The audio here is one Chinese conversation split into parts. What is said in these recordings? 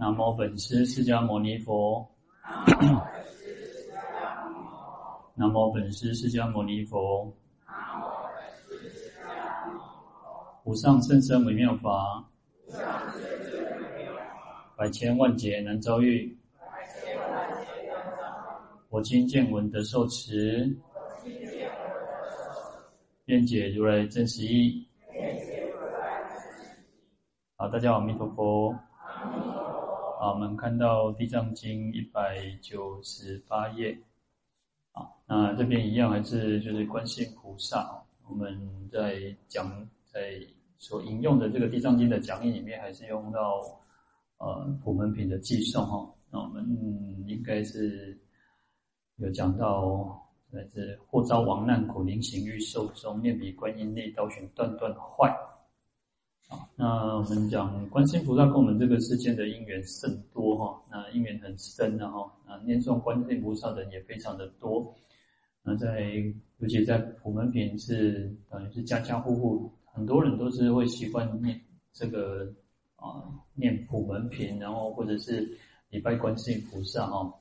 南无本师释迦牟尼佛。南无本师释迦牟尼佛。无上甚深微妙法。百千万劫难遭遇。我今见闻得受持。愿解如来真实义。好，大家好，阿弥陀佛。好，我们看到《地藏经》一百九十八页。啊，那这边一样还是就是观世音菩萨。我们在讲在所引用的这个《地藏经》的讲义里面，还是用到呃普门品的偈颂哈。那我们应该是有讲到来自或遭亡难苦，临行欲寿终，念彼观音力，刀寻断断坏。好，那我们讲观世音菩萨跟我们这个世间的因缘甚多哈，那因缘很深的哈，那念诵观世音菩萨的人也非常的多。那在尤其在普门品是等于是家家户户很多人都是会习惯念这个啊念普门品，然后或者是礼拜观世音菩萨哈。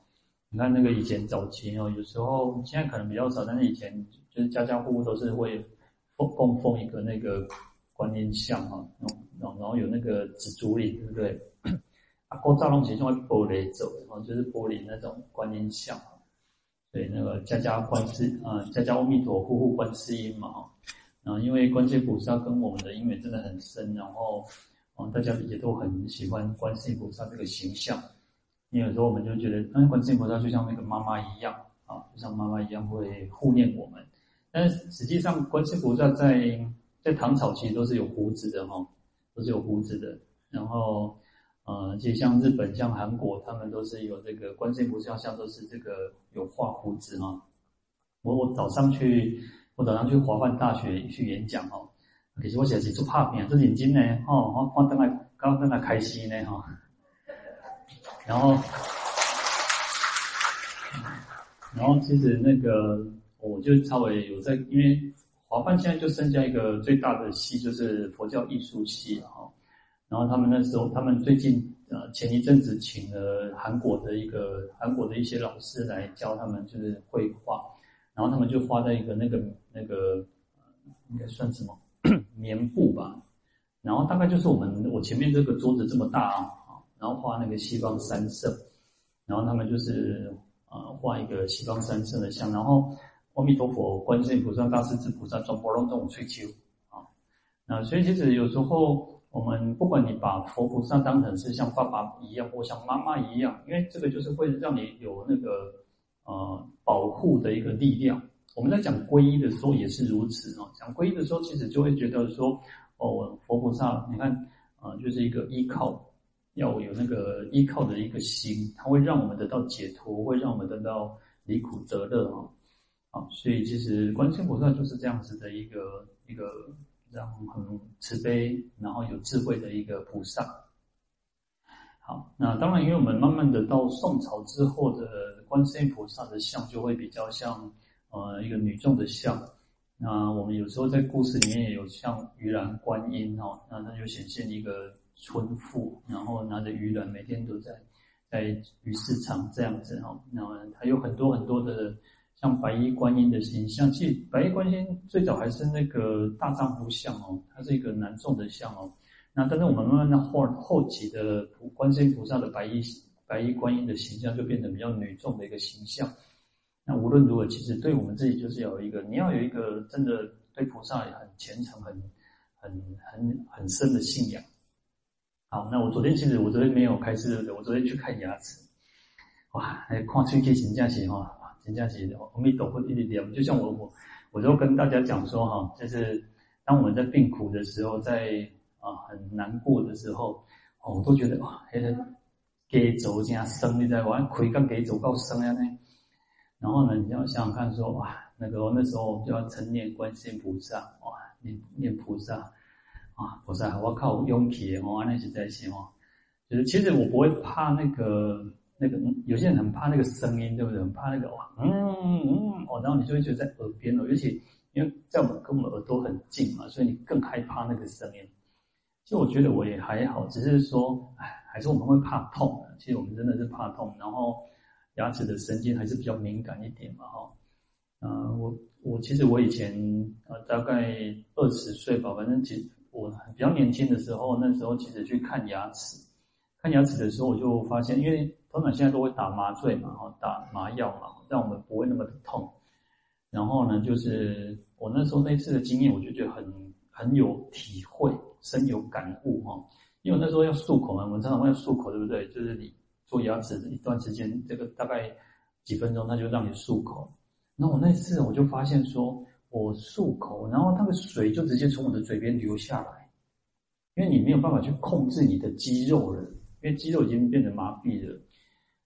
你看那个以前早期哦，有时候现在可能比较少，但是以前就是家家户户都是会供供奉一个那个。观音像哈，然后然后有那个紫竹林，对不对？啊，古早拢是用玻璃做，然后就是玻璃那种观音像，对，那个家家观世啊，家家阿弥陀，户户观世音嘛，然后因为观世音菩萨跟我们的因缘真的很深，然后啊，大家也都很喜欢观世音菩萨这个形象，因为有时候我们就觉得，那观世音菩萨就像那个妈妈一样啊，就像妈妈一样会护念我们，但是实际上观世音菩萨在在唐朝其实都是有胡子的哈，都是有胡子的。然后，呃，其实像日本、像韩国，他们都是有这个观世音菩萨像，都是这个有画胡子哈。我我早上去，我早上去华梵大学去演讲哈，其实我写是做拍片，做认真呢，哦，我我等下刚等下开心呢哈。然后，然后其实那个我就稍微有在，因为。华梵现在就剩下一个最大的系，就是佛教艺术系哈。然后他们那时候，他们最近呃前一阵子请了韩国的一个韩国的一些老师来教他们，就是绘画。然后他们就画在一个那个那个应该算什么 棉布吧。然后大概就是我们我前面这个桌子这么大啊，然后画那个西方三圣。然后他们就是呃画一个西方三圣的像，然后。阿弥陀佛，观世音菩萨、大势至菩萨，转波浪这种追求啊。那所以其实有时候我们不管你把佛菩萨当成是像爸爸一样，或像妈妈一样，因为这个就是会让你有那个呃保护的一个力量。我们在讲皈依的时候也是如此哦。讲皈依的时候，其实就会觉得说，哦，佛菩萨，你看啊、就是一个依靠，要有那个依靠的一个心，它会让我们得到解脱，会让我们得到离苦得乐啊。啊，所以其实观世音菩萨就是这样子的一个一个这样很慈悲，然后有智慧的一个菩萨。好，那当然，因为我们慢慢的到宋朝之后的观世音菩萨的像就会比较像呃一个女众的像。那我们有时候在故事里面也有像鱼篮观音哦，那它就显现一个村妇，然后拿着鱼篮，每天都在在鱼市场这样子哈。那它有很多很多的。像白衣观音的形象，其实白衣观音最早还是那个大丈夫像哦，它是一个男众的像哦。那但是我们慢慢的后后期的观世音菩萨的白衣白衣观音的形象就变成比较女众的一个形象。那无论如何，其实对我们自己就是有一个，你要有一个真的对菩萨很虔诚、很很很很深的信仰。好，那我昨天其实我昨天没有开示的，我昨天去看牙齿，哇，还看喙齿真正是哈。人家写的阿弥陀佛一点点，就像我我我就跟大家讲说哈，就是当我们在病苦的时候，在啊很难过的时候，哦，我都觉得哇，那个给走这样生，你在玩亏刚给走够生呀呢。然后呢，你要想想看说哇，那个那时候我们就要称念观世音菩萨，哇，念念菩萨啊，菩萨，我靠勇气哦，那是在心哦，就是其实我不会怕那个。那个有些人很怕那个声音，对不对？很怕那个哇，嗯嗯哦，然后你就会觉得在耳边哦，尤其因为在我们跟我们耳朵很近嘛，所以你更害怕那个声音。其实我觉得我也还好，只是说，哎，还是我们会怕痛？其实我们真的是怕痛，然后牙齿的神经还是比较敏感一点嘛，哈。呃，我我其实我以前呃大概二十岁吧，反正其实我比较年轻的时候，那时候其实去看牙齿，看牙齿的时候我就发现，因为通常现在都会打麻醉嘛，哈，打麻药嘛，让我们不会那么的痛。然后呢，就是我那时候那次的经验，我就觉得很很有体会，深有感悟哈。因为我那时候要漱口嘛，我们常常要漱口，对不对？就是你做牙齿一段时间，这个大概几分钟，他就让你漱口。那我那次我就发现说，我漱口，然后那个水就直接从我的嘴边流下来，因为你没有办法去控制你的肌肉了，因为肌肉已经变得麻痹了。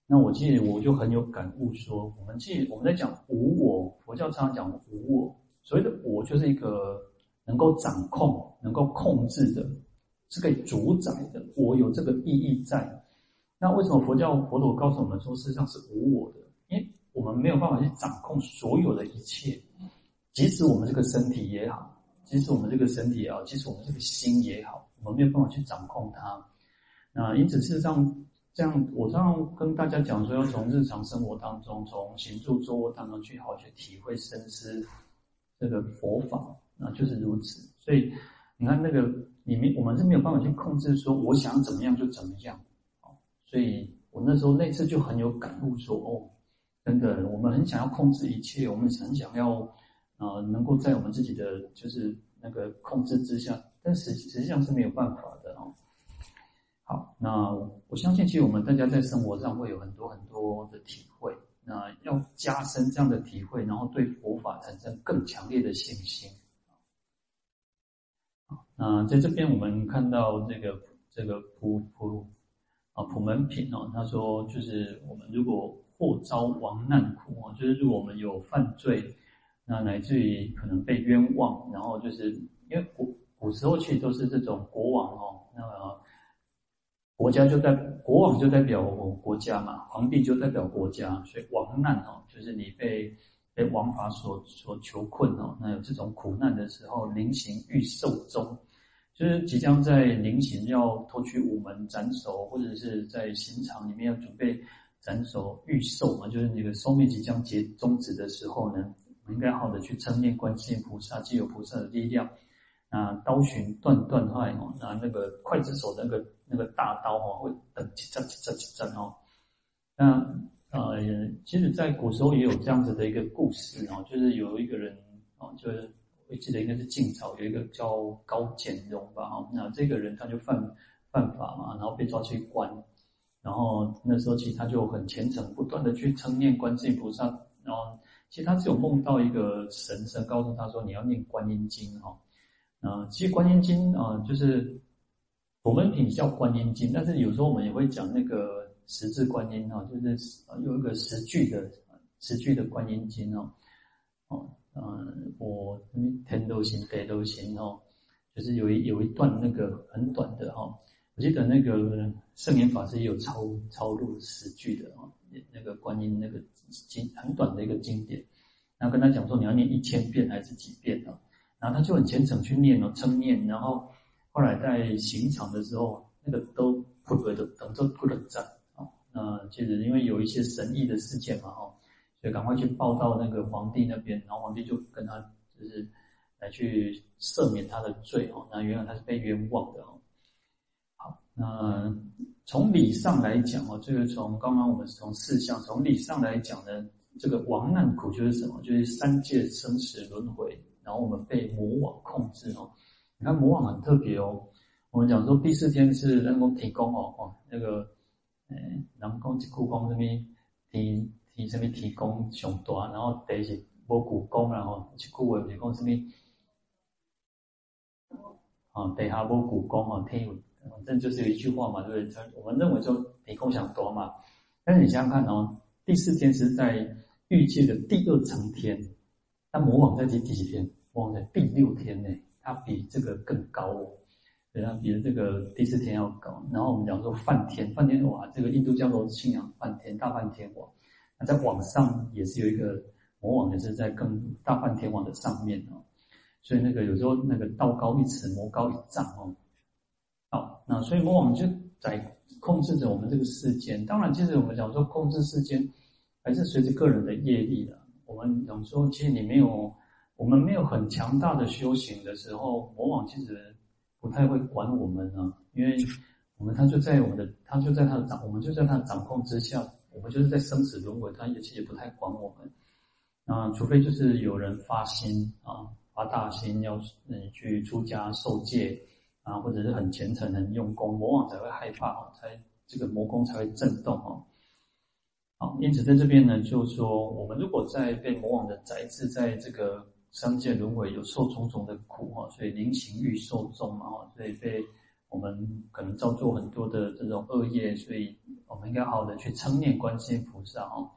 那我记得我就很有感悟说，说我们记我们在讲无我，佛教常常讲无我，所谓的我就是一个能够掌控、能够控制的，是可以主宰的。我有这个意义在。那为什么佛教佛陀告诉我们说，事实上是无我的？因为我们没有办法去掌控所有的一切，即使我们这个身体也好，即使我们这个身体也好，即使我们这个心也好，我们没有办法去掌控它。那因此，事实上。这样，我这样跟大家讲说，要从日常生活当中，从行住坐卧当中去好去体会深思这个佛法，那就是如此。所以你看，那个你们我们是没有办法去控制，说我想怎么样就怎么样。所以我那时候那次就很有感悟说，哦，真的，我们很想要控制一切，我们很想要啊、能够在我们自己的就是那个控制之下，但实实际上是没有办法。那我相信，其实我们大家在生活上会有很多很多的体会。那要加深这样的体会，然后对佛法产生更强烈的信心。好，那在这边我们看到这个这个普普啊普门品哦，他说就是我们如果或遭亡难苦啊，就是如果我们有犯罪，那乃至于可能被冤枉，然后就是因为古古时候其实都是这种国王哦，那。国家就代国王就代表国家嘛，皇帝就代表国家，所以亡难哦，就是你被被王法所所囚困哦，那有这种苦难的时候，临刑欲受终，就是即将在临刑要脱去午门斩首，或者是在刑场里面要准备斩首欲受嘛，就是那个寿命即将结终止的时候呢，我们应该好的去称念观世音菩萨，既有菩萨的力量。啊，刀寻断断坏哦，那那个刽子手那个那个大刀哦，会等几阵几阵几阵哦。那呃，其实，在古时候也有这样子的一个故事哦，就是有一个人哦，就是我记得应该是晋朝有一个叫高渐荣吧哦，那这个人他就犯犯法嘛，然后被抓去关，然后那时候其实他就很虔诚，不断的去称念观世音菩萨，然后其实他只有梦到一个神神告诉他说，你要念观音经哈。啊，其实观音经啊，就是我们品叫观音经，但是有时候我们也会讲那个十字观音哈，就是有一个十句的十句的观音经哦，哦，嗯，我天都行地都行哦，就是有一有一段那个很短的哈，我记得那个圣严法师有抄抄录十句的啊，那个观音那个经很短的一个经典，然后跟他讲说你要念一千遍还是几遍啊？然后他就很虔诚去念哦，称念。然后后来在刑场的时候，那个都不得的等着不能战啊。那其实因为有一些神异的事件嘛，哈，所以赶快去报到那个皇帝那边。然后皇帝就跟他就是来去赦免他的罪哦。那原来他是被冤枉的哦。好，那从理上来讲哦，这个从刚刚我们从事项，从理上来讲呢，这个亡难苦就是什么？就是三界生死轮回。然后我们被魔网控制哦，你看魔网很特别哦。我们讲说第四天是人工提供哦哦，那个嗯，人工去故宫这边提提什么提供上大，然后第是无故宫然后去故为提供什么啊，地下无故宫哦，天有反正就是有一句话嘛，对不对？我们认为说提供想多嘛，但是你想想看哦，第四天是在欲界的第二层天。那魔网在第第几天？魔网在第六天呢，它比这个更高哦，对，它比这个第四天要高。然后我们讲说梵天，梵天哇，这个印度教徒信仰梵天，大梵天王。那在网上也是有一个魔网，也是在更大梵天王的上面哦。所以那个有时候那个道高一尺，魔高一丈哦。好，那所以魔网就在控制着我们这个世间。当然，其实我们讲说控制世间，还是随着个人的业力的。我们讲说，其实你没有，我们没有很强大的修行的时候，魔王其实不太会管我们啊，因为我们他就在我们的，他就在他的掌，我们就在他的掌控之下，我们就是在生死轮回，他也其实不太管我们。啊，除非就是有人发心啊，发大心要嗯去出家受戒啊，或者是很虔诚、很用功，魔王才会害怕哦，才这个魔宫才会震动哦。因此在这边呢，就说我们如果在被魔王的宰制，在这个三界轮回有受种种的苦哈，所以灵情欲受重嘛，所以被我们可能造作很多的这种恶业，所以我们应该好好的去称念观世音菩萨哦。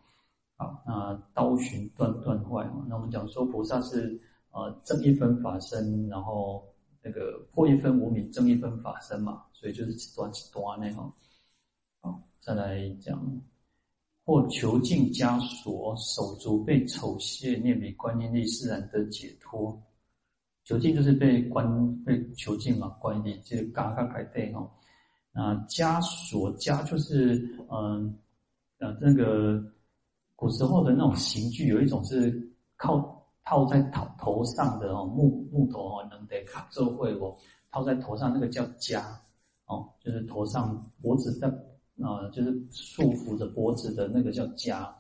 好，那刀寻断断坏嘛？那我们讲说菩萨是呃正一分法身，然后那个破一分无明，正一分法身嘛，所以就是断断那哈。好，再来讲，或囚禁枷锁，手足被杻械，念彼观音力，自然得解脱。囚禁就是被关被囚禁嘛，观音力就嘎嘎改对哈。那枷锁枷就是嗯呃那个。古时候的那种刑具，有一种是靠套在头头上的哦，木木头哦，能得卡这会哦，套在头上那个叫枷哦，就是头上脖子的、呃，就是束缚着脖子的那个叫枷。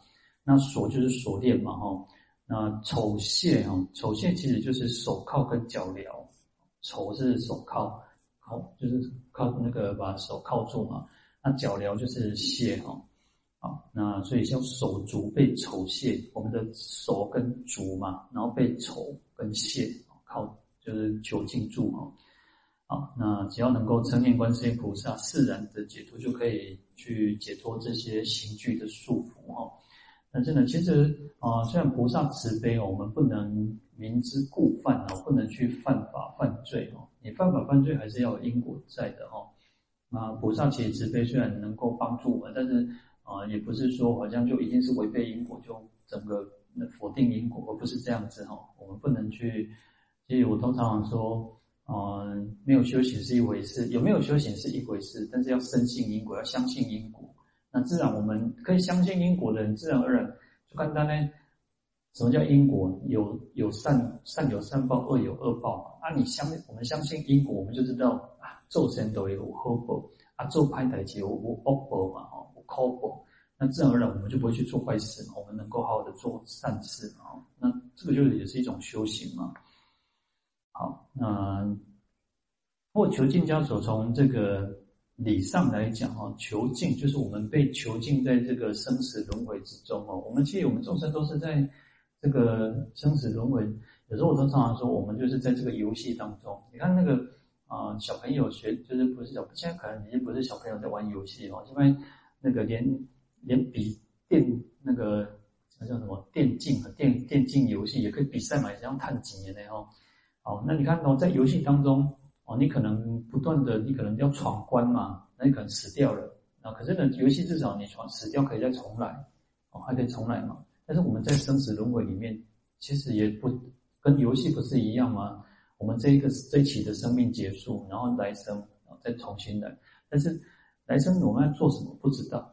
那锁就是锁链嘛哈。那杻械哈，杻械其实就是手铐跟脚镣，丑是手铐，铐就是靠那个把手铐住嘛。那脚镣就是械哈。啊，那所以叫手足被杻械，我们的手跟足嘛，然后被丑跟械，靠就是囚禁住哈。好，那只要能够称念观世音菩萨，释然的解脱，就可以去解脱这些刑具的束缚哈。但是呢，其实啊，虽然菩萨慈悲哦，我们不能明知故犯哦，不能去犯法犯罪哦。你犯法犯罪还是要有因果在的哈。那菩萨其实慈悲，虽然能够帮助我们，但是。啊，也不是说好像就一定是违背因果，就整个否定因果，而不是这样子哈。我们不能去，其实我通常说，嗯，没有修行是一回事，有没有修行是一回事，但是要深信因果，要相信因果，那自然我们可以相信因果的人，自然而然就简单呢。什么叫因果？有有善善有善报，恶有恶报嘛。啊，你相我们相信因果，我们就知道啊，做善都有好报，啊，做歹代志有恶报嘛，哈。靠过，那自然而然我们就不会去做坏事，我们能够好好的做善事啊。那这个就是也是一种修行嘛。好，那或囚禁枷锁，从这个理上来讲啊，囚禁就是我们被囚禁在这个生死轮回之中哦。我们其实我们众生都是在这个生死轮回，有时候我都常常说，我们就是在这个游戏当中。你看那个啊、小朋友学就是不是小，现在可能已经不是小朋友在玩游戏哦，因为。那个连连比电那个那叫什么电竞和电电竞游戏也可以比赛嘛，也这样探几年的哦哦。那你看哦，在游戏当中哦，你可能不断的，你可能要闯关嘛，那你可能死掉了啊。可是呢，游戏至少你闯死掉可以再重来哦，还可以重来嘛。但是我们在生死轮回里面，其实也不跟游戏不是一样吗？我们这一个这一期的生命结束，然后来生再重新来，但是。来生我们要做什么？不知道，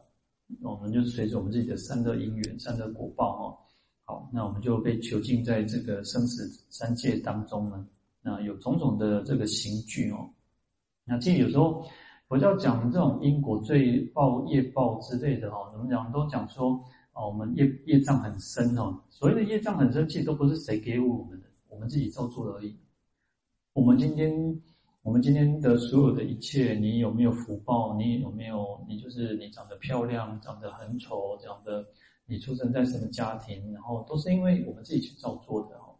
我们就随着我们自己的善恶因缘、善恶果报哈。好，那我们就被囚禁在这个生死三界当中呢。那有种种的这个刑具哦。那其实有时候佛教讲这种因果罪报、业报之类的哈，我们讲都讲说啊，我们业业障很深哦。所谓的业障很深，其实都不是谁给我们的，我们自己造作而已。我们今天。我们今天的所有的一切，你有没有福报？你有没有？你就是你长得漂亮，长得很丑，长得你出生在什么家庭，然后都是因为我们自己去造作的哦。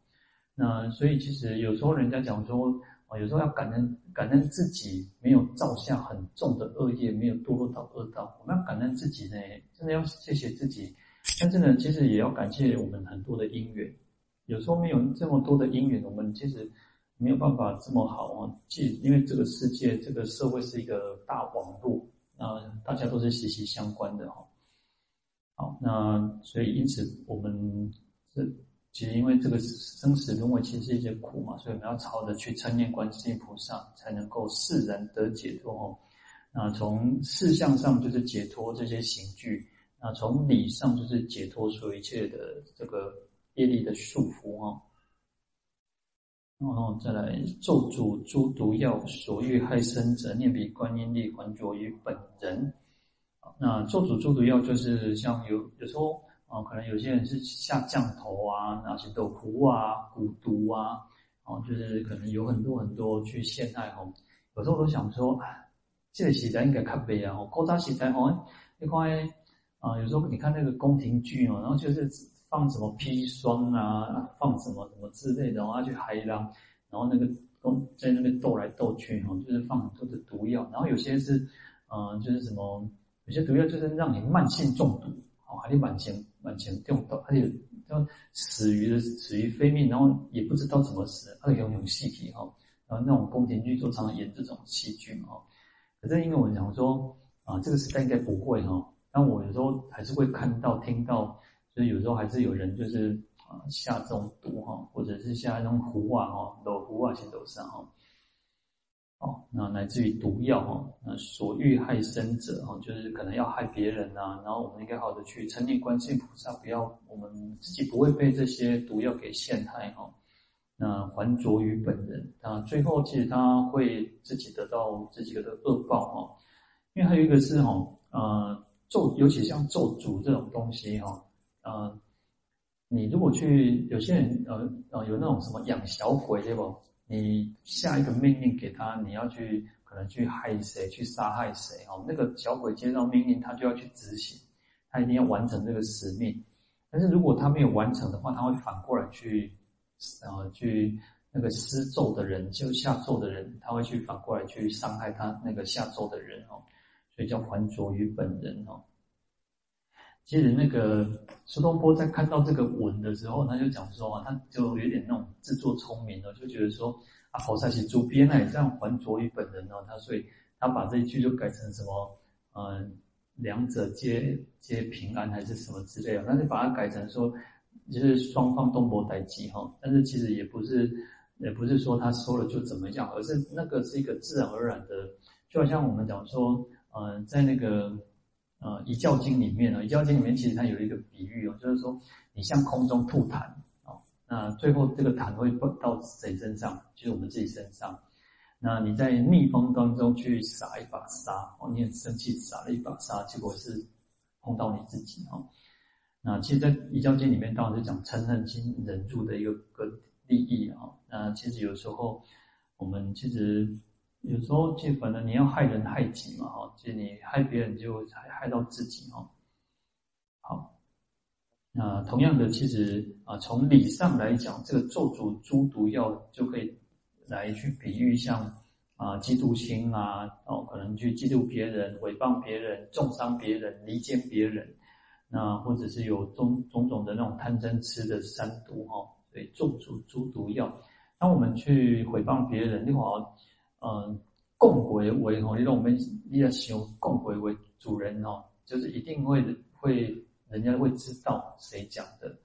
那所以其实有时候人家讲说，啊，有时候要感恩感恩自己没有造下很重的恶业，没有堕落到恶道。我们要感恩自己呢，真的要谢谢自己。但是呢，其实也要感谢我们很多的因缘。有时候没有这么多的因缘，我们其实。没有办法这么好啊，既因为这个世界、这个社会是一个大网络，那大家都是息息相关的哈。好，那所以因此我们这其实因为这个生死轮回其实是一些苦嘛，所以我们要朝着去称念观世音菩萨，才能够释然得解脱哦。那从事相上就是解脱这些刑具，那从理上就是解脱所有一切的这个业力的束缚哦。然后再来咒诅诸毒药，所欲害身者，念彼观音力，还着于本人。那做主做毒药就是像有有时候啊，可能有些人是下降头啊，那些豆腐啊、蛊毒啊，哦，就是可能有很多很多去陷害哦。有时候我都想说，这个时代应该看悲啊。哦，古早时代哦，你看啊，有时候你看那个宫廷剧哦，然后就是。放什么砒霜啊，放什么什么之类的，然后去害啦，然后那个宫在那边斗来斗去，哈，就是放很多的毒药，然后有些是，嗯、呃，就是什么，有些毒药就是让你慢性中毒，哦，还得满前满前中毒，而且就死于的死于非命，然后也不知道怎么死，而且有种戏剧哈，然后那种宫廷剧就常常演这种戏剧嘛，可是因为我想说，啊，这个时代应该不会哈，但我有时候还是会看到听到。就是有时候还是有人就是啊下这种毒哈，或者是下那种符啊哈，漏符啊先都是哈。哦，那来自于毒药哈，那所欲害身者哈，就是可能要害别人呐，然后我们应该好的去称念观世音菩萨，不要我们自己不会被这些毒药给陷害哈。那还着于本人，那最后其实他会自己得到自己的恶报哈。因为还有一个是哈，呃咒，尤其像咒诅这种东西哈。呃，你如果去有些人呃呃有那种什么养小鬼对不？你下一个命令给他，你要去可能去害谁，去杀害谁哦，那个小鬼接到命令，他就要去执行，他一定要完成这个使命。但是如果他没有完成的话，他会反过来去呃去那个施咒的人，就下咒的人，他会去反过来去伤害他那个下咒的人哦，所以叫还着于本人哦。其实那个苏东坡在看到这个文的时候，他就讲说啊，他就有点那种自作聪明了，就觉得说啊，菩萨是主编哎，这样还着于本人哦，他所以他把这一句就改成什么，嗯、两者皆皆平安还是什么之类的，但是把它改成说，就是双方都没代志哈，但是其实也不是，也不是说他说了就怎么样，而是那个是一个自然而然的，就好像我们讲说，嗯、在那个。呃，《遗教经》里面呢，《遗教经》里面其实它有一个比喻哦，就是说你向空中吐痰哦，那最后这个痰会到谁身上？就是我们自己身上。那你在逆风当中去撒一把沙哦，你很生气撒了一把沙，结果是碰到你自己哦。那其实，在《遗教经》里面当然是讲嗔恨心忍住的一个个利益啊。那其实有时候我们其实。有时候就反正你要害人害己嘛，哈，就你害别人就害害到自己，哈。好，那同样的，其实啊，从理上来讲，这个咒诅诸毒药就可以来去比喻像啊嫉妒心啊，哦，可能去嫉妒别人、诽谤别人、重伤别人、离间别人，那或者是有种种种的那种贪嗔痴的三毒，哈，所以咒诅诸毒药。当我们去诽谤别人，那好。嗯，共鬼为吼，你让我们你要想共鬼为主人哦，就是一定会会人家会知道谁讲的。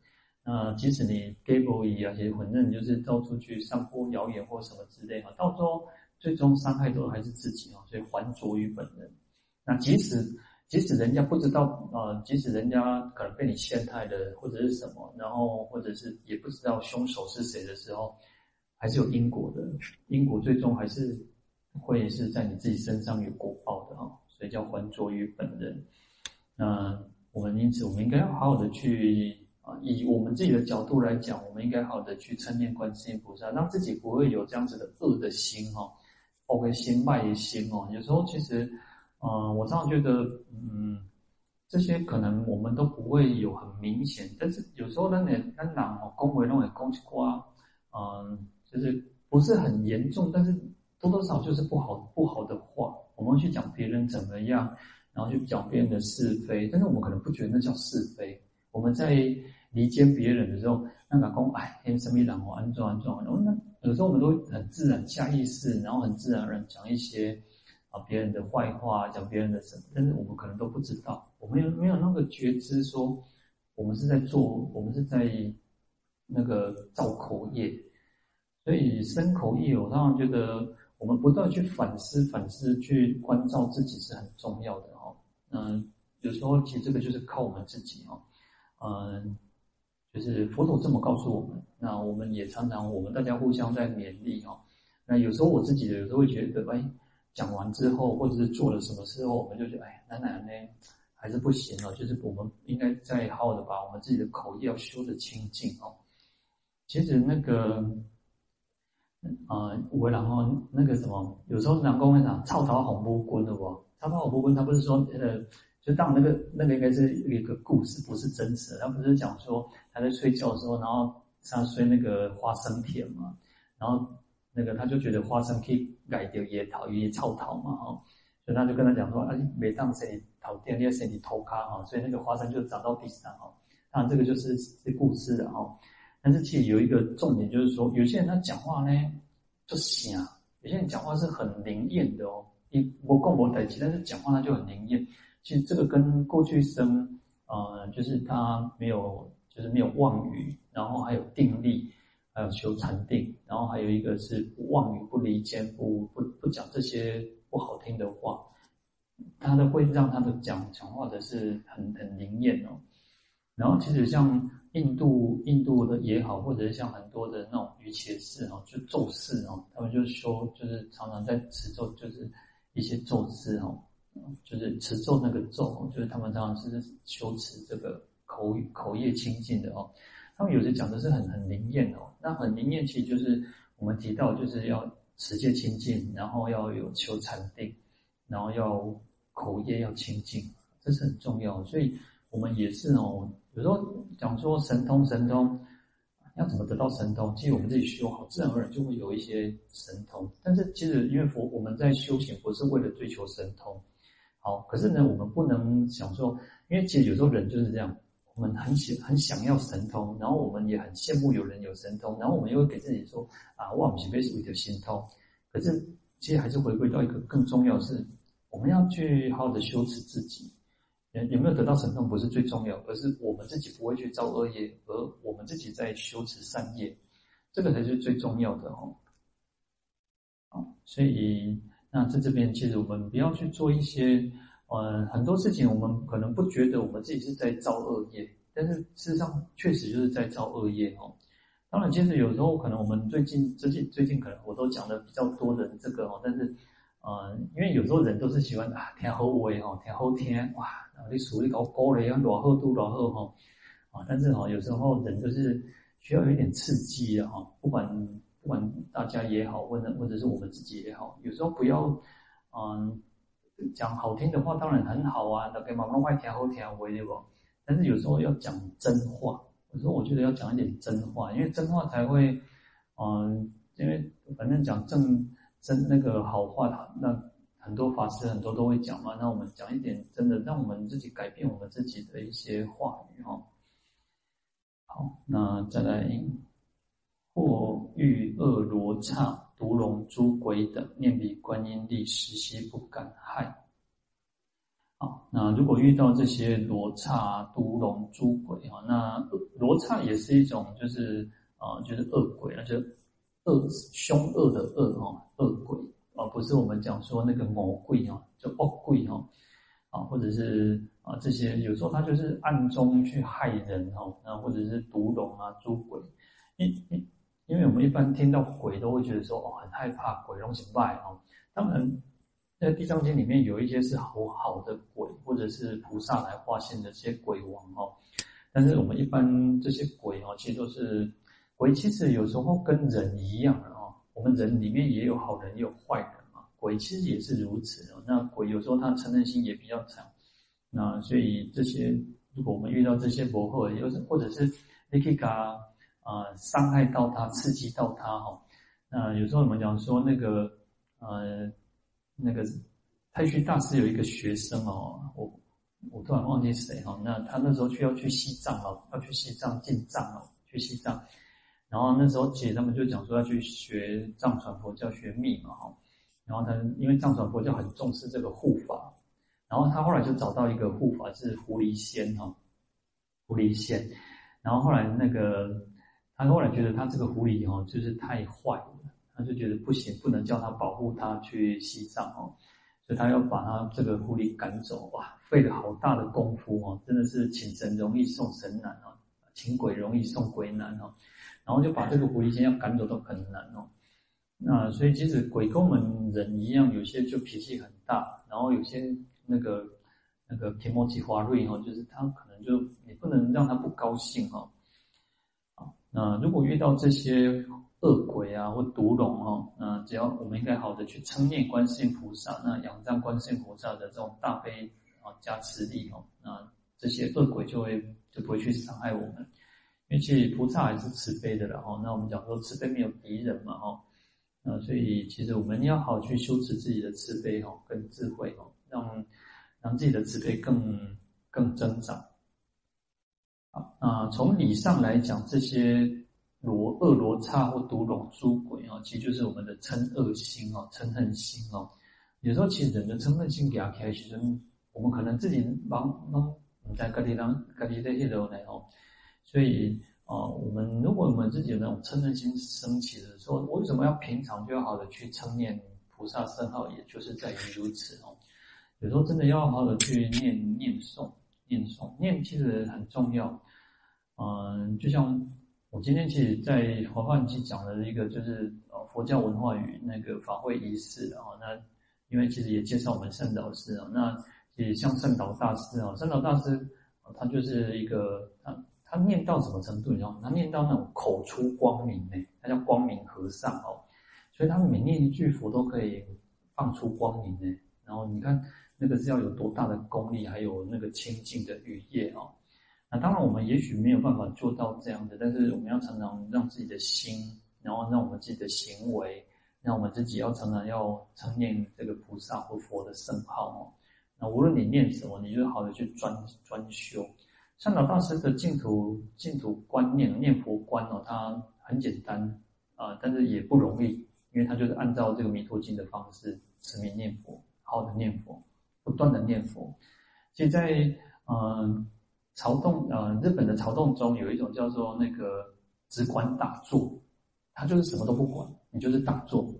那即使你 gay boy 啊，其实反正就是到处去散播谣言或什么之类哈，到时候最终伤害都还是自己哦，所以还着于本人。那即使即使人家不知道，呃，即使人家可能被你陷害的或者是什么，然后或者是也不知道凶手是谁的时候，还是有因果的，因果最终还是。会是在你自己身上有果报的哈，所以叫还着于本人。那我们因此，我们应该要好好的去啊，以我们自己的角度来讲，我们应该好好的去称念观世音菩萨，让自己不会有这样子的恶的心哈，包括心坏的心哦。有时候其实，嗯，我常常觉得，嗯，这些可能我们都不会有很明显，但是有时候呢，你那哪哦，恭维那种恭喜瓜，嗯，就是不是很严重，但是。多多少少就是不好不好的话，我们会去讲别人怎么样，然后去讲别人的是非，但是我们可能不觉得那叫是非。我们在离间别人的时候，那老公哎，什么然后安装安装，然后那有时候我们都很自然下意识，然后很自然而然讲一些啊别人的坏话，讲别人的什么，但是我们可能都不知道，我们有没有那个觉知说，我们是在做，我们是在那个造口业，所以身口意，我当然觉得。我们不断去反思、反思、去关照自己是很重要的哦。嗯，有时候其实这个就是靠我们自己哦。嗯，就是佛陀这么告诉我们，那我们也常常我们大家互相在勉励哦。那有时候我自己有时候会觉得，哎，讲完之后或者是做了什么事后，我们就觉得，哎，奶奶呢还是不行哦。就是我们应该再好好的把我们自己的口业要修得清净哦。其实那个。啊，我然后那个什么，有时候南公会讲“草桃红布棍”的不？“草桃红布棍”他不是说呃，就当那个那个应该是一个故事，不是真实。他不是讲说他在睡觉的时候，然后他睡那个花生田嘛，然后那个他就觉得花生可以改掉野桃，野草桃嘛，哈，所以他就跟他讲说：“啊，每当谁桃店，你要谁你偷卡哈。”所以那个花生就长到地上哈。当然这个就是是故事的哈。但是其实有一个重点，就是说有些人他讲话呢就响，有些人讲话是很灵验的哦。你我共我代替，但是讲话他就很灵验。其实这个跟过去生，呃，就是他没有，就是没有妄语，然后还有定力，还有修禅定，然后还有一个是不妄语、不离间、不不不讲这些不好听的话，他的会让他的讲讲话的是很很灵验哦。然后其实像。印度印度的也好，或者是像很多的那种瑜伽士哦，就咒士哦，他们就修，就是常常在持咒，就是一些咒士哦，就是持咒那个咒，就是他们常常是修持这个口口业清净的哦。他们有些讲的是很很灵验哦，那很灵验其实就是我们提到就是要持戒清净，然后要有求禅定，然后要口业要清净，这是很重要，所以我们也是哦。有时候讲说神通，神通要怎么得到神通？其实我们自己修好，自然而然就会有一些神通。但是其实因为佛我们在修行，不是为了追求神通。好，可是呢，我们不能想说，因为其实有时候人就是这样，我们很想很想要神通，然后我们也很羡慕有人有神通，然后我们又会给自己说啊，哇我不是被为的心通。可是其实还是回归到一个更重要的是，我们要去好好的修持自己。有没有得到神通不是最重要，而是我们自己不会去造恶业，而我们自己在修持善业，这个才是最重要的哦。所以那在这边，其实我们不要去做一些，呃，很多事情我们可能不觉得我们自己是在造恶业，但是事实上确实就是在造恶业哦。当然，其实有时候可能我们最近最近最近可能我都讲的比较多的这个哦，但是，呃，因为有时候人都是喜欢啊，听好话哦，听好听哇。你属于高高的，要暖厚度暖厚哈，啊，但是哈，有时候人就是需要有一点刺激的哈，不管不管大家也好，或者或者是我们自己也好，有时候不要嗯讲好听的话，当然很好啊，那给妈妈听好听话对不？但是有时候要讲真话，有时候我觉得要讲一点真话，因为真话才会嗯，因为反正讲正真那个好话，那。很多法师很多都会讲嘛，那我们讲一点真的，让我们自己改变我们自己的一些话语哈。好，那再来，或遇恶罗刹、毒龙、诸鬼等，念彼观音力，时悉不敢害。好，那如果遇到这些罗刹、毒龙、诸鬼啊，那罗刹也是一种，就是啊，就是恶鬼啊，就恶凶恶的恶哈，恶鬼。而不是我们讲说那个魔鬼啊，就恶鬼哈，啊，或者是啊这些，有时候他就是暗中去害人哈，那或者是毒龙啊、诸鬼，因因因为我们一般听到鬼都会觉得说哦很害怕，鬼龙行拜哦。当然，在《地藏经》里面有一些是好好的鬼，或者是菩萨来化现的这些鬼王哦。但是我们一般这些鬼哦，其实都是鬼，其实有时候跟人一样啊。我们人里面也有好人，也有坏人嘛。鬼其实也是如此哦。那鬼有时候他嗔恨心也比较强。那所以这些，如果我们遇到这些魔后，有或者是你可以给他啊伤害到他，刺激到他哈。那有时候我们讲说那个呃那个太虚大师有一个学生哦，我我突然忘记谁哈。那他那时候去要去西藏哦，要去西藏进藏哦，去西藏。然后那时候，姐他们就讲说要去学藏传佛教学密嘛，哈。然后他因为藏传佛教很重视这个护法，然后他后来就找到一个护法是狐狸仙，哈，狐狸仙。然后后来那个他后来觉得他这个狐狸哈，就是太坏了，他就觉得不行，不能叫他保护他去西藏哦，所以他要把他这个狐狸赶走，哇，费了好大的功夫哦，真的是请神容易送神难哦，请鬼容易送鬼难哦，然后就把这个狐狸精要赶走都很难哦。那所以其实鬼跟我们人一样，有些就脾气很大，然后有些那个那个天魔奇花瑞哦，就是他可能就你不能让他不高兴哦。那如果遇到这些恶鬼啊或毒龙哦，那只要我们应该好的去称念观世音菩萨，那仰仗观世音菩萨的这种大悲啊加持力哦，那这些恶鬼就会就不会去伤害我们，因为其实菩萨还是慈悲的了哦。那我们讲说慈悲没有敌人嘛哦，那所以其实我们要好去修持自己的慈悲哦跟智慧哦，让让自己的慈悲更更增长。啊，那从理上来讲，这些罗恶罗刹或毒龙诸鬼啊，其实就是我们的嗔恶心哦，嗔恨心哦。有时候其实人的嗔恨心给他开始，我们可能自己忙忙在各地当各地的一楼来哦。所以啊，我们如果我们自己有那种嗔恨心升起的时候，我为什么要平常就要好的去称念菩萨圣号？也就是在于如此哦。有时候真的要好的去念念诵。念诵念其实很重要，嗯，就像我今天其实，在华梵经讲的一个就是呃佛教文化与那个法会仪式啊，那因为其实也介绍我们圣导师啊，那也像圣导大师啊，圣导大师他就是一个他念到什么程度，你知道吗？他念到那种口出光明呢，他叫光明和尚哦，所以他每念一句佛都可以放出光明呢，然后你看。那个是要有多大的功力，还有那个清净的语业哦。那当然，我们也许没有办法做到这样的，但是我们要常常让自己的心，然后让我们自己的行为，让我们自己要常常要称念这个菩萨或佛的圣号哦。那无论你念什么，你就好的去专专修。善导大师的净土净土观念念佛观哦，它很简单啊，但是也不容易，因为它就是按照这个弥陀经的方式持名念佛，好的念佛。不断的念佛，其实在嗯、呃、曹洞呃日本的朝洞中有一种叫做那个只管打坐，他就是什么都不管，你就是打坐、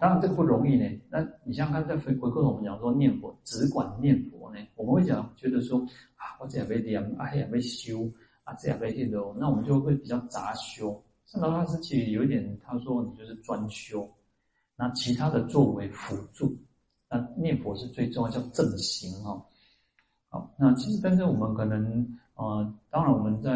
当然这个不容易呢。那你像刚才回回过头我们讲说念佛，只管念佛呢，我们会讲觉得说啊，我这样被念，啊，还被修啊，这样被念的，那我们就会比较杂修。善导大师其实有一点，他说你就是专修，那其他的作为辅助。那念佛是最重要，叫正行哈。好，那其实但是我们可能呃，当然我们在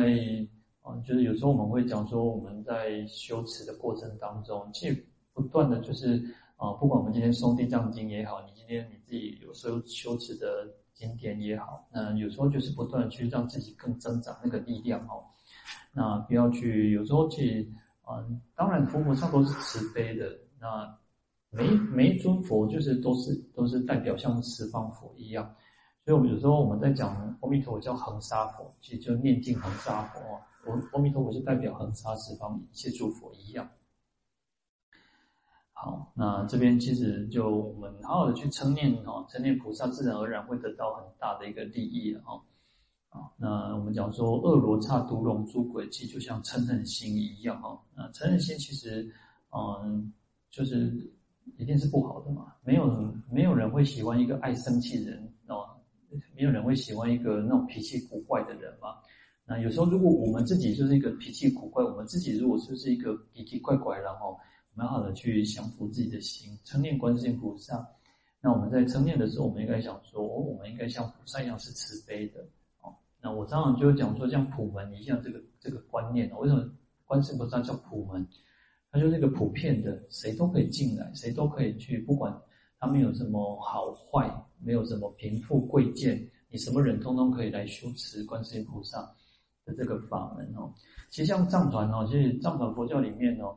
呃，就是有时候我们会讲说，我们在修持的过程当中，其实不断的就是啊、不管我们今天诵地藏经也好，你今天你自己有时候修持的经典也好，那有时候就是不断的去让自己更增长那个力量哦。那不要去有时候去啊、呃，当然佛菩萨都是慈悲的那。每每一尊佛就是都是都是代表像十方佛一样，所以我们有时候我们在讲阿弥陀佛叫恒沙佛，其实就念经恒沙佛啊。我阿弥陀佛就代表恒沙十方一切诸佛一样。好，那这边其实就我们好好的去称念哦，称念菩萨，自然而然会得到很大的一个利益了哈。啊，那我们讲说恶罗刹毒龙诸鬼，其实就像嗔恨心一样哈。那嗔恨心其实嗯就是。一定是不好的嘛？没有没有人会喜欢一个爱生气的人哦，没有人会喜欢一个那种脾气古怪的人嘛。那有时候如果我们自己就是一个脾气古怪，我们自己如果就是一个奇奇怪怪，然后蛮好的去降服自己的心，称念观世音菩萨。那我们在称念的时候，我们应该想说，哦，我们应该像菩萨一样是慈悲的哦。那我常常就讲说，像普门一样这个这个观念，为什么观世音菩萨叫普门？它就是一个普遍的，谁都可以进来，谁都可以去，不管他没有什么好坏，没有什么贫富贵贱，你什么人通通可以来修持观世音菩萨的这个法门哦。其实像藏传哦，其实藏传佛教里面哦，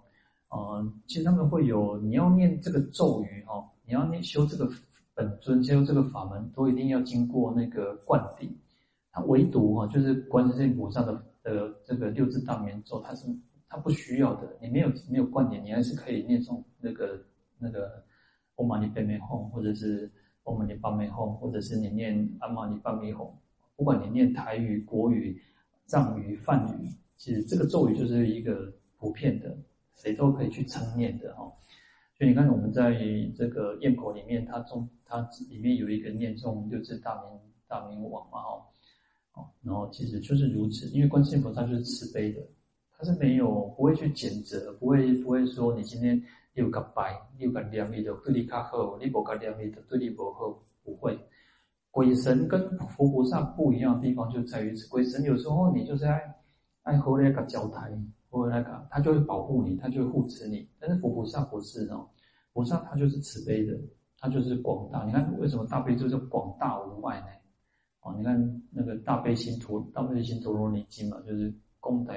呃，其实他们会有你要念这个咒语哦，你要念修这个本尊，修这个法门，都一定要经过那个灌顶。它唯独哈，就是观世音菩萨的的这个六字大明咒，它是。他不需要的，你没有没有灌顶，你还是可以念诵那个那个唵嘛呢叭咪吽，或者是唵嘛呢叭咪吽，或者是你念阿弥尼叭咪吽，不管你念台语、国语、藏语、梵语，其实这个咒语就是一个普遍的，谁都可以去称念的哈。所以你看，我们在这个焰口里面，它中它里面有一个念诵六字大明大明王嘛哈。哦，然后其实就是如此，因为观世音菩萨就是慈悲的，他是没有不会去谴责，不会不会说你今天有个白，有个亮丽的对你较好，你无个亮丽的对你不好，不会。鬼神跟佛菩萨不一样的地方就在于此，鬼神有时候你就是爱爱喝那个交台，或那个他就会保护你，他就会护持你，但是佛菩萨不是哦，菩萨他就是慈悲的，他就是广大。你看为什么大悲咒叫广大无碍呢？哦，你看那个大悲心陀大悲心陀罗尼经嘛，就是功德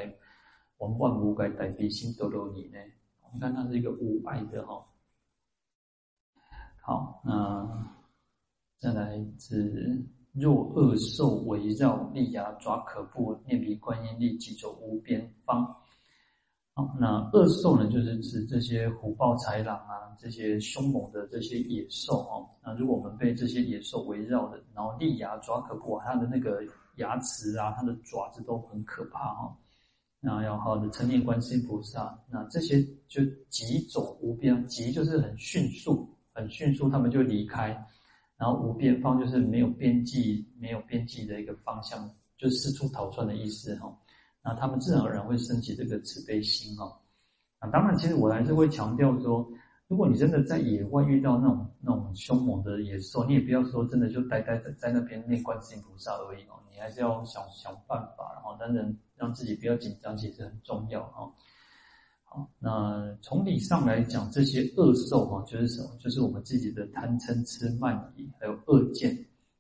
往万无该大悲心陀罗尼呢。你看它是一个无碍的哈。好，那再来是若恶兽围绕，利牙爪可怖，念彼观音力，即走无边方。那恶兽呢，就是指这些虎豹豺狼啊，这些凶猛的这些野兽哦。那如果我们被这些野兽围绕的，然后利牙爪可怖，它的那个牙齿啊，它的爪子都很可怕哈。那要好好的成念观世音菩萨，那这些就疾走无边，疾就是很迅速，很迅速，他们就离开。然后无边方就是没有边际，没有边际的一个方向，就四处逃窜的意思哈。那他们自然而然会升起这个慈悲心哈。啊，当然，其实我还是会强调说，如果你真的在野外遇到那种那种凶猛的野兽，你也不要说真的就呆呆在在那边念观世音菩萨而已哦，你还是要想想办法，然后当然让自己不要紧张，其实很重要哈。好，那从理上来讲，这些恶兽哈，就是什么？就是我们自己的贪嗔痴慢疑，还有恶见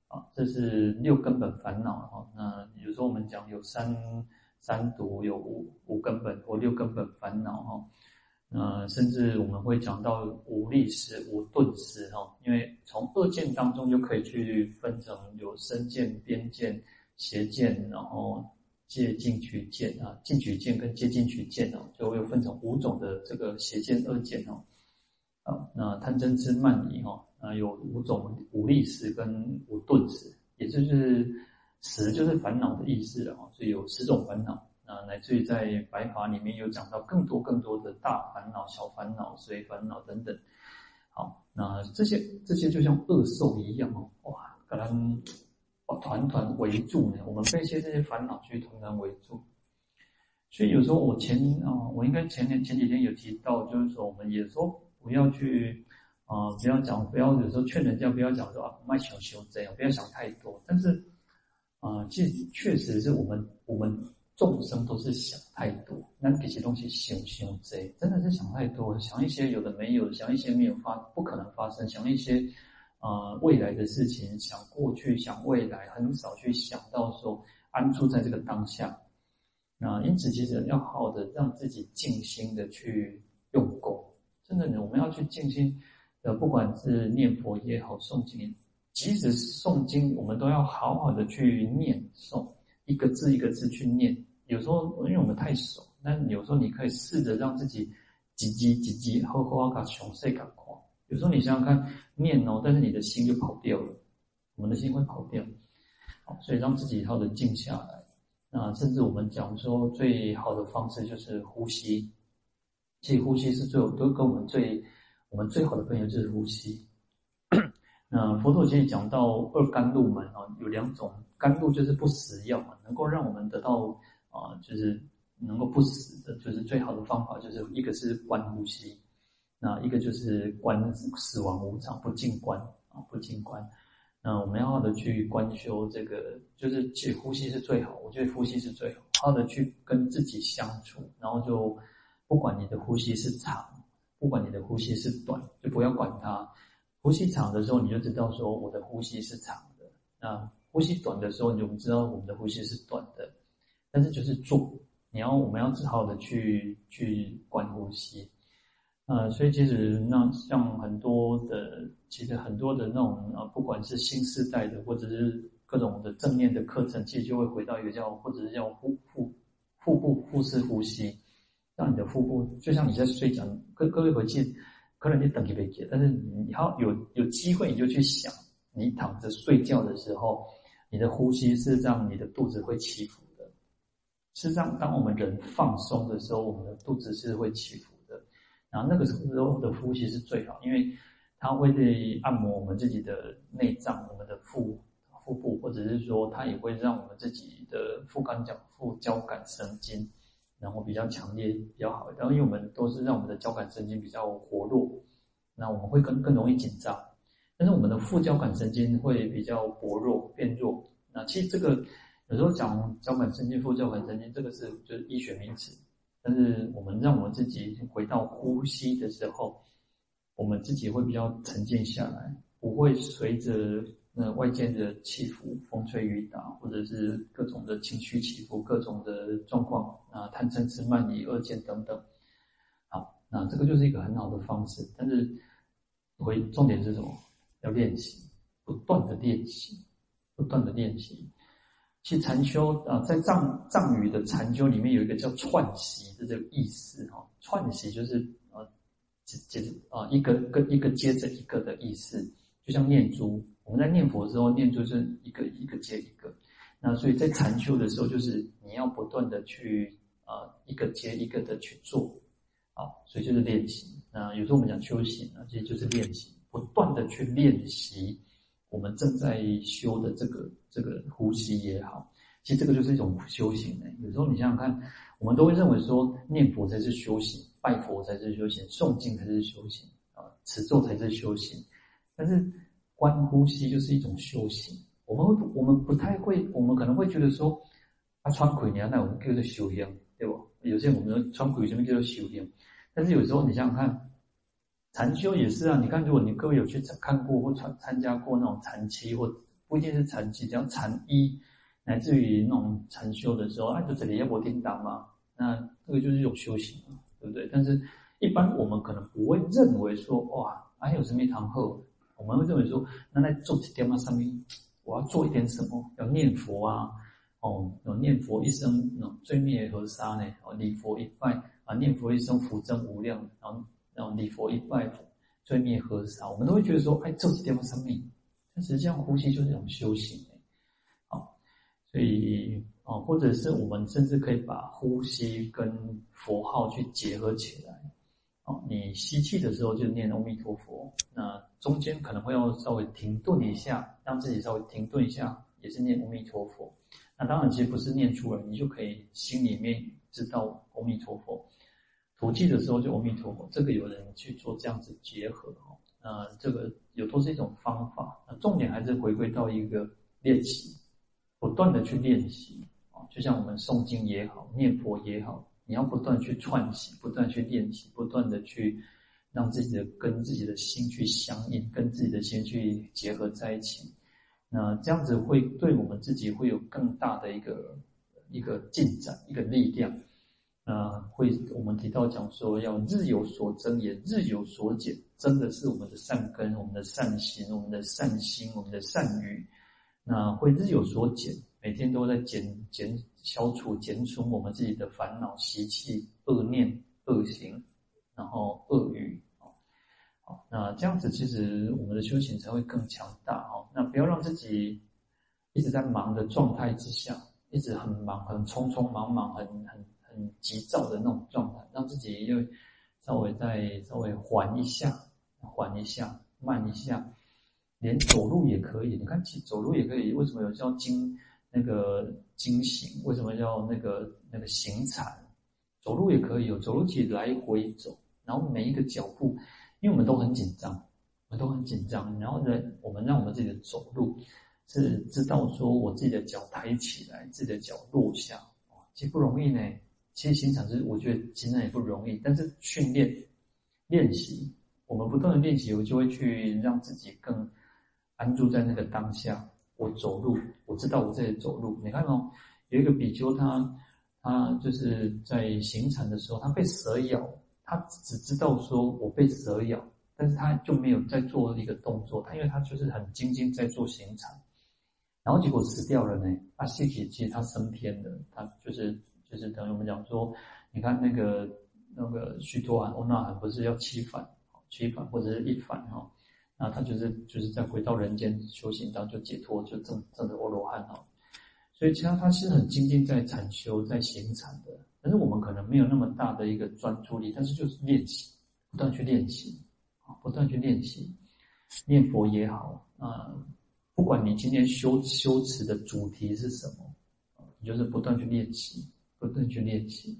啊，这是六根本烦恼哈。那有时候我们讲有三。三毒有五五根本或六根本烦恼哈，呃甚至我们会讲到五利使、五钝使哈，因为从二见当中就可以去分成有身见、边见、邪见，然后借进取见啊，进取见跟借进取见哦，就会分成五种的这个邪见、二见哦。啊，那贪嗔痴慢疑哈，啊有五种五利使跟五钝使，也就是。十就是烦恼的意思了，所以有十种烦恼啊，乃至于在白法里面有讲到更多更多的大烦恼、小烦恼、随烦恼等等。好，那这些这些就像恶兽一样哦，哇，可能团团围住呢，我们被一些这些烦恼去团团围住。所以有时候我前啊，我应该前年前几天有提到，就是说我们也说不要去啊，不要讲，不要有时候劝人家不要讲说啊，卖熊熊这样，不要想太多，但是。啊，其实确实是我们我们众生都是想太多，那这些东西想想贼，真的是想太多，想一些有的没有，想一些没有发不可能发生，想一些啊、呃、未来的事情，想过去，想未来，很少去想到说安住在这个当下。那因此，其实要好好的让自己静心的去用功，真的，我们要去静心的，不管是念佛也好，诵经。即使是诵经，我们都要好好的去念诵，一个字一个字去念。有时候，因为我们太熟，但有时候你可以试着让自己叽叽叽叽，好好把详细感看。有时候你想想看，念哦，但是你的心就跑掉了，我们的心会跑掉。好，所以让自己好的静下来。那甚至我们讲说，最好的方式就是呼吸。其实呼吸是最，都跟我们最，我们最好的朋友就是呼吸。那佛陀其实讲到二甘露门啊，有两种甘露就是不死药嘛，能够让我们得到啊，就是能够不死的，就是最好的方法，就是一个是观呼吸，那一个就是观死亡无常，不净观啊，不净观。那我们要好的去观修这个，就是其实呼吸是最好，我觉得呼吸是最，好好的去跟自己相处，然后就不管你的呼吸是长，不管你的呼吸是短，就不要管它。呼吸长的时候，你就知道说我的呼吸是长的；那呼吸短的时候，你就知道我们的呼吸是短的。但是就是做，你要我们要好好的去去观呼吸。呃，所以其实那像很多的，其实很多的那种啊，不管是新世代的，或者是各种的正念的课程，其实就会回到一个叫，或者是叫腹腹腹部腹式呼吸，让你的腹部就像你在睡觉，各各位回去。可能你等一杯解，但是你要有有机会，你就去想，你躺着睡觉的时候，你的呼吸是让你的肚子会起伏的。事实上，当我们人放松的时候，我们的肚子是会起伏的。然后那个时候的呼吸是最好，因为它会对按摩我们自己的内脏，我们的腹腹部，或者是说它也会让我们自己的副交感副交感神经，然后比较强烈，比较好。然后因为我们都是让我们的交感神经比较活络，那我们会更更容易紧张，但是我们的副交感神经会比较薄弱变弱。那其实这个有时候讲交感神经、副交感神经，这个是就是医学名词。但是我们让我们自己回到呼吸的时候，我们自己会比较沉静下来，不会随着那外界的起伏、风吹雨打，或者是各种的情绪起伏、各种的状况啊，贪嗔痴慢疑、恶见等等。好，那这个就是一个很好的方式。但是回重点是什么？要练习，不断的练习，不断的练习。其实禅修啊，在藏藏语的禅修里面有一个叫串习的这个意思哈，串习就是啊，接接啊一个跟一个接着一个的意思，就像念珠，我们在念佛的时候念就是一个一个接一个，那所以在禅修的时候，就是你要不断的去啊一个接一个的去做，啊，所以就是练习。那有时候我们讲修行啊，其实就是练习，不断的去练习。我们正在修的这个这个呼吸也好，其实这个就是一种修行呢。有时候你想想看，我们都会认为说念佛才是修行，拜佛才是修行，诵经才是修行啊，持咒才是修行。但是观呼吸就是一种修行。我们我们不太会，我们可能会觉得说，啊，喘气呢，那我们叫做修行，对不？有些我们说喘气什么叫做修行？但是有时候你想想看。禅修也是啊，你看，如果你各位有去看过或参参加过那种禅七，或不一定是禅七，只要禅一，乃至于那种禅修的时候，啊，就这里要我听到嘛，那这个就是一种修行，对不对？但是，一般我们可能不会认为说，哇，还有什么一堂课？我们会认为说，那在做这点嘛上面，我要做一点什么？要念佛啊，哦，要念佛一声，那罪灭河沙呢？哦，礼佛一拜啊，念佛一声，福增无量，然后。然后礼佛一拜，罪灭河沙，我们都会觉得说，哎，这几天生命，但实际上呼吸就是一种修行，好，所以啊，或者是我们甚至可以把呼吸跟佛号去结合起来，啊，你吸气的时候就念阿弥陀佛，那中间可能会要稍微停顿一下，让自己稍微停顿一下，也是念阿弥陀佛。那当然，其实不是念出来，你就可以心里面知道阿弥陀佛。吐气的时候就阿弥陀佛，这个有人去做这样子结合哦，那这个有都是一种方法，那重点还是回归到一个练习，不断的去练习啊，就像我们诵经也好，念佛也好，你要不断去串习，不断去练习，不断的去让自己的跟自己的心去相应，跟自己的心去结合在一起，那这样子会对我们自己会有更大的一个一个进展，一个力量。那，会我们提到讲说要日有所增，也日有所减，增的是我们的善根、我们的善行、我们的善心、我们的善语。那会日有所减，每天都在减减消除、减除我们自己的烦恼、习气、恶念、恶行，然后恶语。好，那这样子其实我们的修行才会更强大。哦，那不要让自己一直在忙的状态之下，一直很忙、很匆匆忙忙、很很。很急躁的那种状态，让自己又稍微再稍微缓一下，缓一下，慢一下，连走路也可以。你看，走路也可以。为什么有叫经那个经行？为什么叫那个那个行禅？走路也可以有，走路起来回走，然后每一个脚步，因为我们都很紧张，我们都很紧张。然后呢，我们让我们自己的走路是知道说，我自己的脚抬起来，自己的脚落下，其实不容易呢。其实行禅是，我觉得行禅也不容易，但是训练、练习，我们不断的练习，我就会去让自己更安住在那个当下。我走路，我知道我在走路。你看哦，有一个比丘他，他就是在行禅的时候，他被蛇咬，他只知道说我被蛇咬，但是他就没有在做一个动作，他因为他就是很精进在做行禅，然后结果死掉了呢。啊，谢体其实他升天的，他就是。就是等于我们讲说，你看那个那个须陀洹、欧那含不是要七反，七反或者是一反哈，那他就是就是在回到人间修行，然后就解脱，就证证的阿罗汉哈。所以其实他是很精进在禅修，在行禅的。但是我们可能没有那么大的一个专注力，但是就是练习，不断去练习啊，不断去练习，念佛也好啊，不管你今天修修持的主题是什么，你就是不断去练习，不断去练习。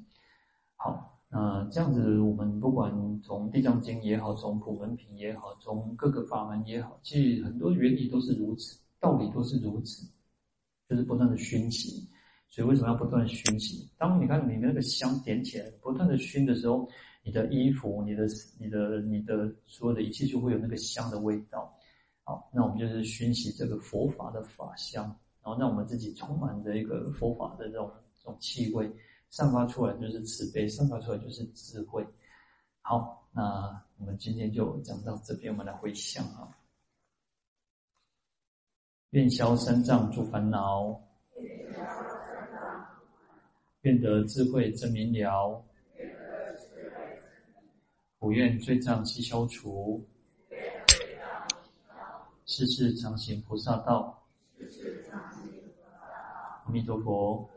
好，那这样子，我们不管从《地藏经》也好，从普门品也好，从各个法门也好，其实很多原理都是如此，道理都是如此，就是不断的熏习。所以为什么要不断熏习？当你看你那个香点起来，不断的熏的时候，你的衣服、你的、你的、你的所有的一切就会有那个香的味道。好，那我们就是熏习这个佛法的法香，然后让我们自己充满着一个佛法的这种这种气味，散发出来就是慈悲，散发出来就是智慧。好，那我们今天就讲到这边，我们来回向啊，愿消三障诸烦恼。愿得智慧真明了，普愿罪障悉消除，世世常行菩萨道。阿弥陀佛。